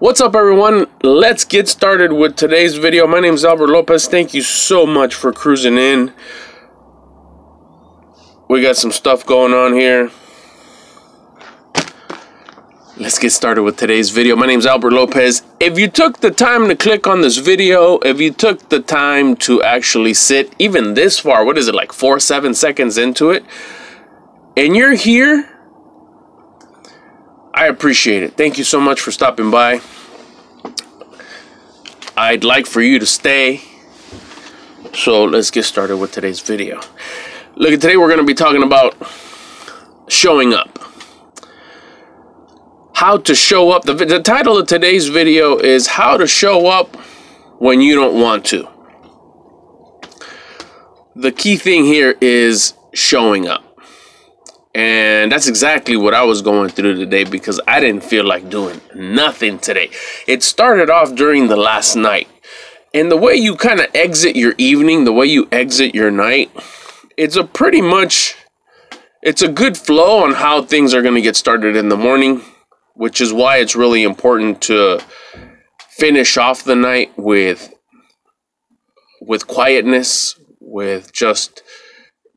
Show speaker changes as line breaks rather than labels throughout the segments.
What's up everyone? Let's get started with today's video. My name is Albert Lopez. Thank you so much for cruising in. We got some stuff going on here. Let's get started with today's video. My name is Albert Lopez. If you took the time to click on this video, if you took the time to actually sit even this far, what is it, like four, seven seconds into it, and you're here, I appreciate it. Thank you so much for stopping by. I'd like for you to stay. So let's get started with today's video. Look, today we're going to be talking about showing up how to show up. The, the title of today's video is How to Show Up When You Don't Want to. The key thing here is showing up. And that's exactly what I was going through today because I didn't feel like doing nothing today. It started off during the last night. And the way you kind of exit your evening, the way you exit your night, it's a pretty much it's a good flow on how things are going to get started in the morning which is why it's really important to finish off the night with with quietness, with just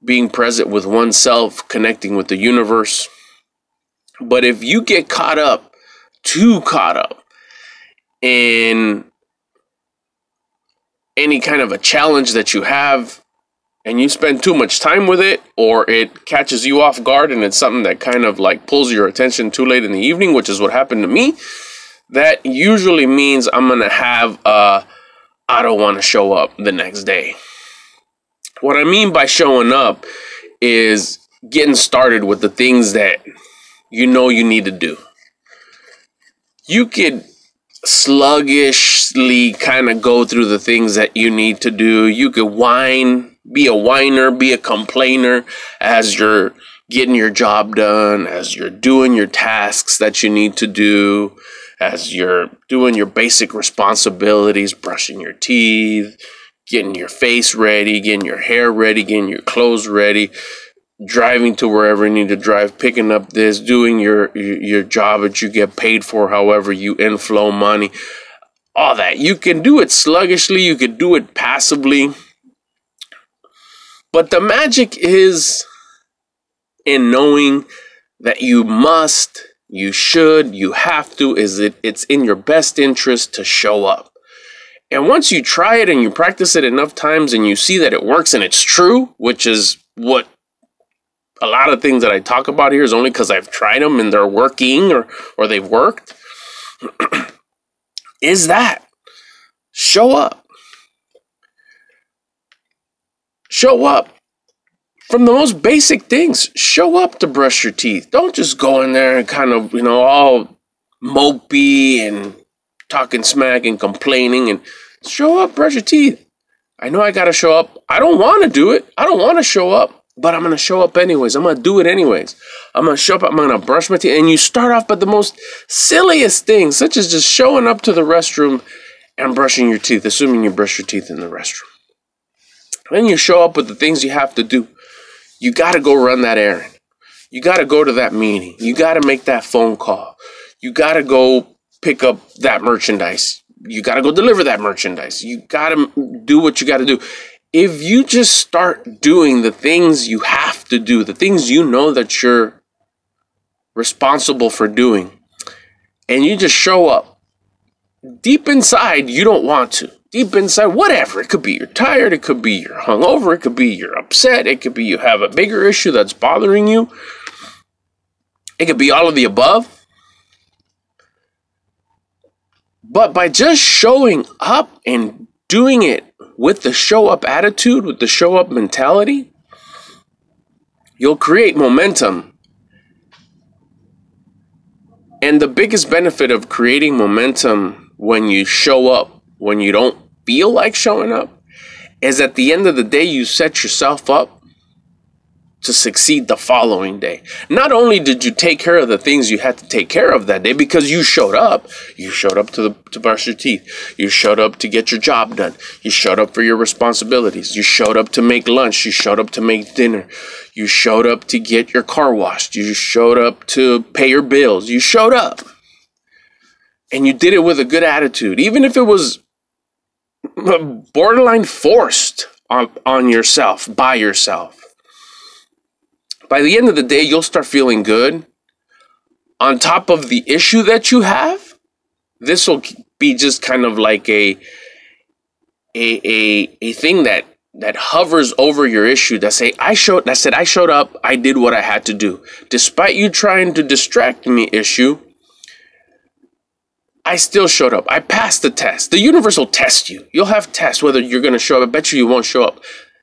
being present with oneself, connecting with the universe. But if you get caught up, too caught up in any kind of a challenge that you have and you spend too much time with it or it catches you off guard and it's something that kind of like pulls your attention too late in the evening which is what happened to me that usually means i'm gonna have uh i don't want to show up the next day what i mean by showing up is getting started with the things that you know you need to do. You could sluggishly kind of go through the things that you need to do. You could whine be a whiner, be a complainer as you're getting your job done, as you're doing your tasks that you need to do, as you're doing your basic responsibilities, brushing your teeth, getting your face ready, getting your hair ready, getting your clothes ready, driving to wherever you need to drive, picking up this, doing your your job that you get paid for, however you inflow money, all that. You can do it sluggishly, you can do it passively but the magic is in knowing that you must, you should, you have to, is it it's in your best interest to show up. And once you try it and you practice it enough times and you see that it works and it's true, which is what a lot of things that I talk about here is only because I've tried them and they're working or, or they've worked, is that show up. Show up. From the most basic things, show up to brush your teeth. Don't just go in there and kind of, you know, all mopey and talking smack and complaining and show up, brush your teeth. I know I got to show up. I don't want to do it. I don't want to show up, but I'm going to show up anyways. I'm going to do it anyways. I'm going to show up. I'm going to brush my teeth. And you start off with the most silliest things, such as just showing up to the restroom and brushing your teeth, assuming you brush your teeth in the restroom. Then you show up with the things you have to do. You got to go run that errand. You got to go to that meeting. You got to make that phone call. You got to go pick up that merchandise. You got to go deliver that merchandise. You got to do what you got to do. If you just start doing the things you have to do, the things you know that you're responsible for doing, and you just show up, deep inside, you don't want to deep inside, whatever. It could be you're tired, it could be you're hungover, it could be you're upset, it could be you have a bigger issue that's bothering you. It could be all of the above. But by just showing up and doing it with the show up attitude, with the show up mentality, you'll create momentum. And the biggest benefit of creating momentum when you show up when you don't feel like showing up is at the end of the day, you set yourself up to succeed the following day. Not only did you take care of the things you had to take care of that day because you showed up, you showed up to the to brush your teeth, you showed up to get your job done, you showed up for your responsibilities, you showed up to make lunch, you showed up to make dinner, you showed up to get your car washed, you showed up to pay your bills, you showed up. and you did it with a good attitude, even if it was borderline forced on, on yourself, by yourself. By the end of the day, you'll start feeling good. On top of the issue that you have, this will be just kind of like a a a, a thing that that hovers over your issue that say I showed that said I showed up, I did what I had to do. Despite you trying to distract me issue, I still showed up. I passed the test. The universe will test you. You'll have tests whether you're going to show up. I bet you you won't show up.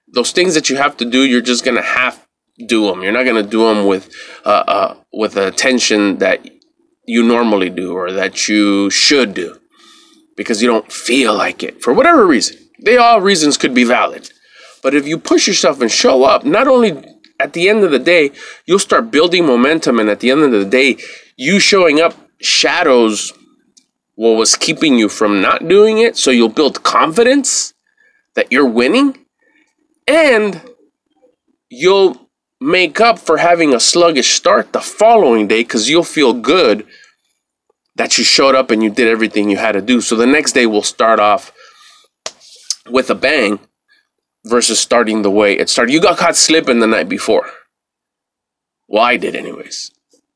Those things that you have to do, you're just going to have do them. You're not going to do them with uh, uh, with attention that you normally do or that you should do because you don't feel like it for whatever reason. They all reasons could be valid. But if you push yourself and show up, not only at the end of the day, you'll start building momentum and at the end of the day, you showing up shadows what was keeping you from not doing it. So you'll build confidence that you're winning and you'll make up for having a sluggish start the following day because you'll feel good that you showed up and you did everything you had to do. So the next day will start off with a bang versus starting the way it started. You got caught slipping the night before. Well, I did, anyways.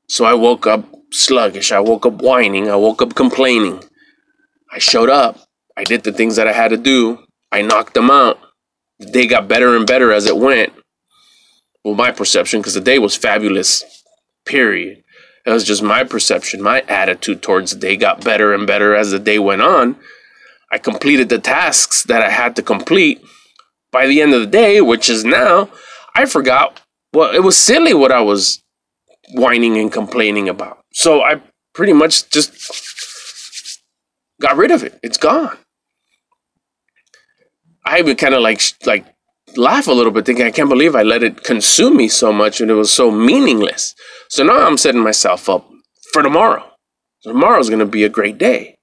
So I woke up sluggish. I woke up whining. I woke up complaining. I showed up. I did the things that I had to do. I knocked them out. The day got better and better as it went. Well, my perception, because the day was fabulous, period. It was just my perception. My attitude towards the day got better and better as the day went on. I completed the tasks that I had to complete. By the end of the day, which is now, I forgot. Well, it was silly what I was whining and complaining about. So I pretty much just got rid of it. It's gone. I even kind of like like laugh a little bit, thinking I can't believe I let it consume me so much, and it was so meaningless. So now I'm setting myself up for tomorrow. Tomorrow's going to be a great day.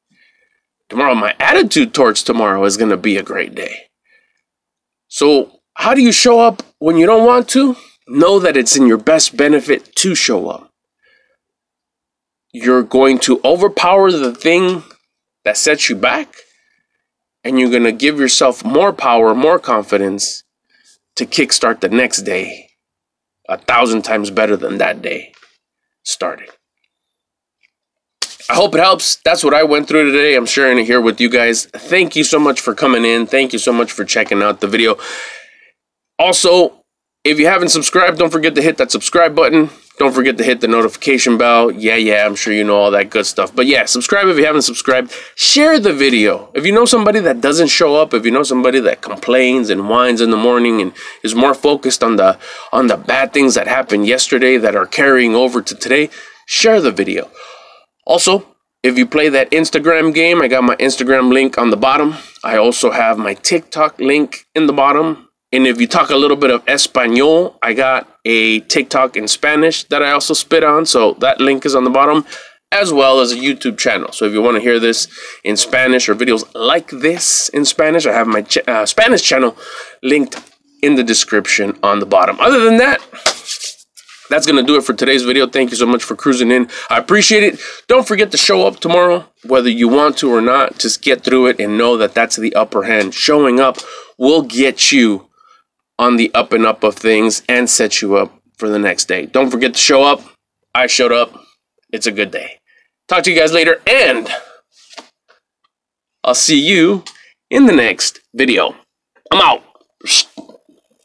Tomorrow, my attitude towards tomorrow is going to be a great day. So, how do you show up when you don't want to? know that it's in your best benefit to show up. You're going to overpower the thing that sets you back, and you're going to give yourself more power, more confidence to kickstart the next day a thousand times better than that day started. I hope it helps. That's what I went through today. I'm sharing it here with you guys. Thank you so much for coming in. Thank you so much for checking out the video. Also, if you haven't subscribed, don't forget to hit that subscribe button. Don't forget to hit the notification bell. Yeah, yeah, I'm sure you know all that good stuff. But yeah, subscribe if you haven't subscribed. Share the video. If you know somebody that doesn't show up, if you know somebody that complains and whines in the morning and is more focused on the on the bad things that happened yesterday that are carrying over to today, share the video. Also, if you play that Instagram game, I got my Instagram link on the bottom. I also have my TikTok link in the bottom. And if you talk a little bit of Espanol, I got a TikTok in Spanish that I also spit on. So that link is on the bottom, as well as a YouTube channel. So if you want to hear this in Spanish or videos like this in Spanish, I have my ch uh, Spanish channel linked in the description on the bottom. Other than that, that's going to do it for today's video. Thank you so much for cruising in. I appreciate it. Don't forget to show up tomorrow, whether you want to or not. Just get through it and know that that's the upper hand. Showing up will get you on the up and up of things and set you up for the next day. Don't forget to show up. I showed up. It's a good day. Talk to you guys later, and I'll see you in the next video. I'm out.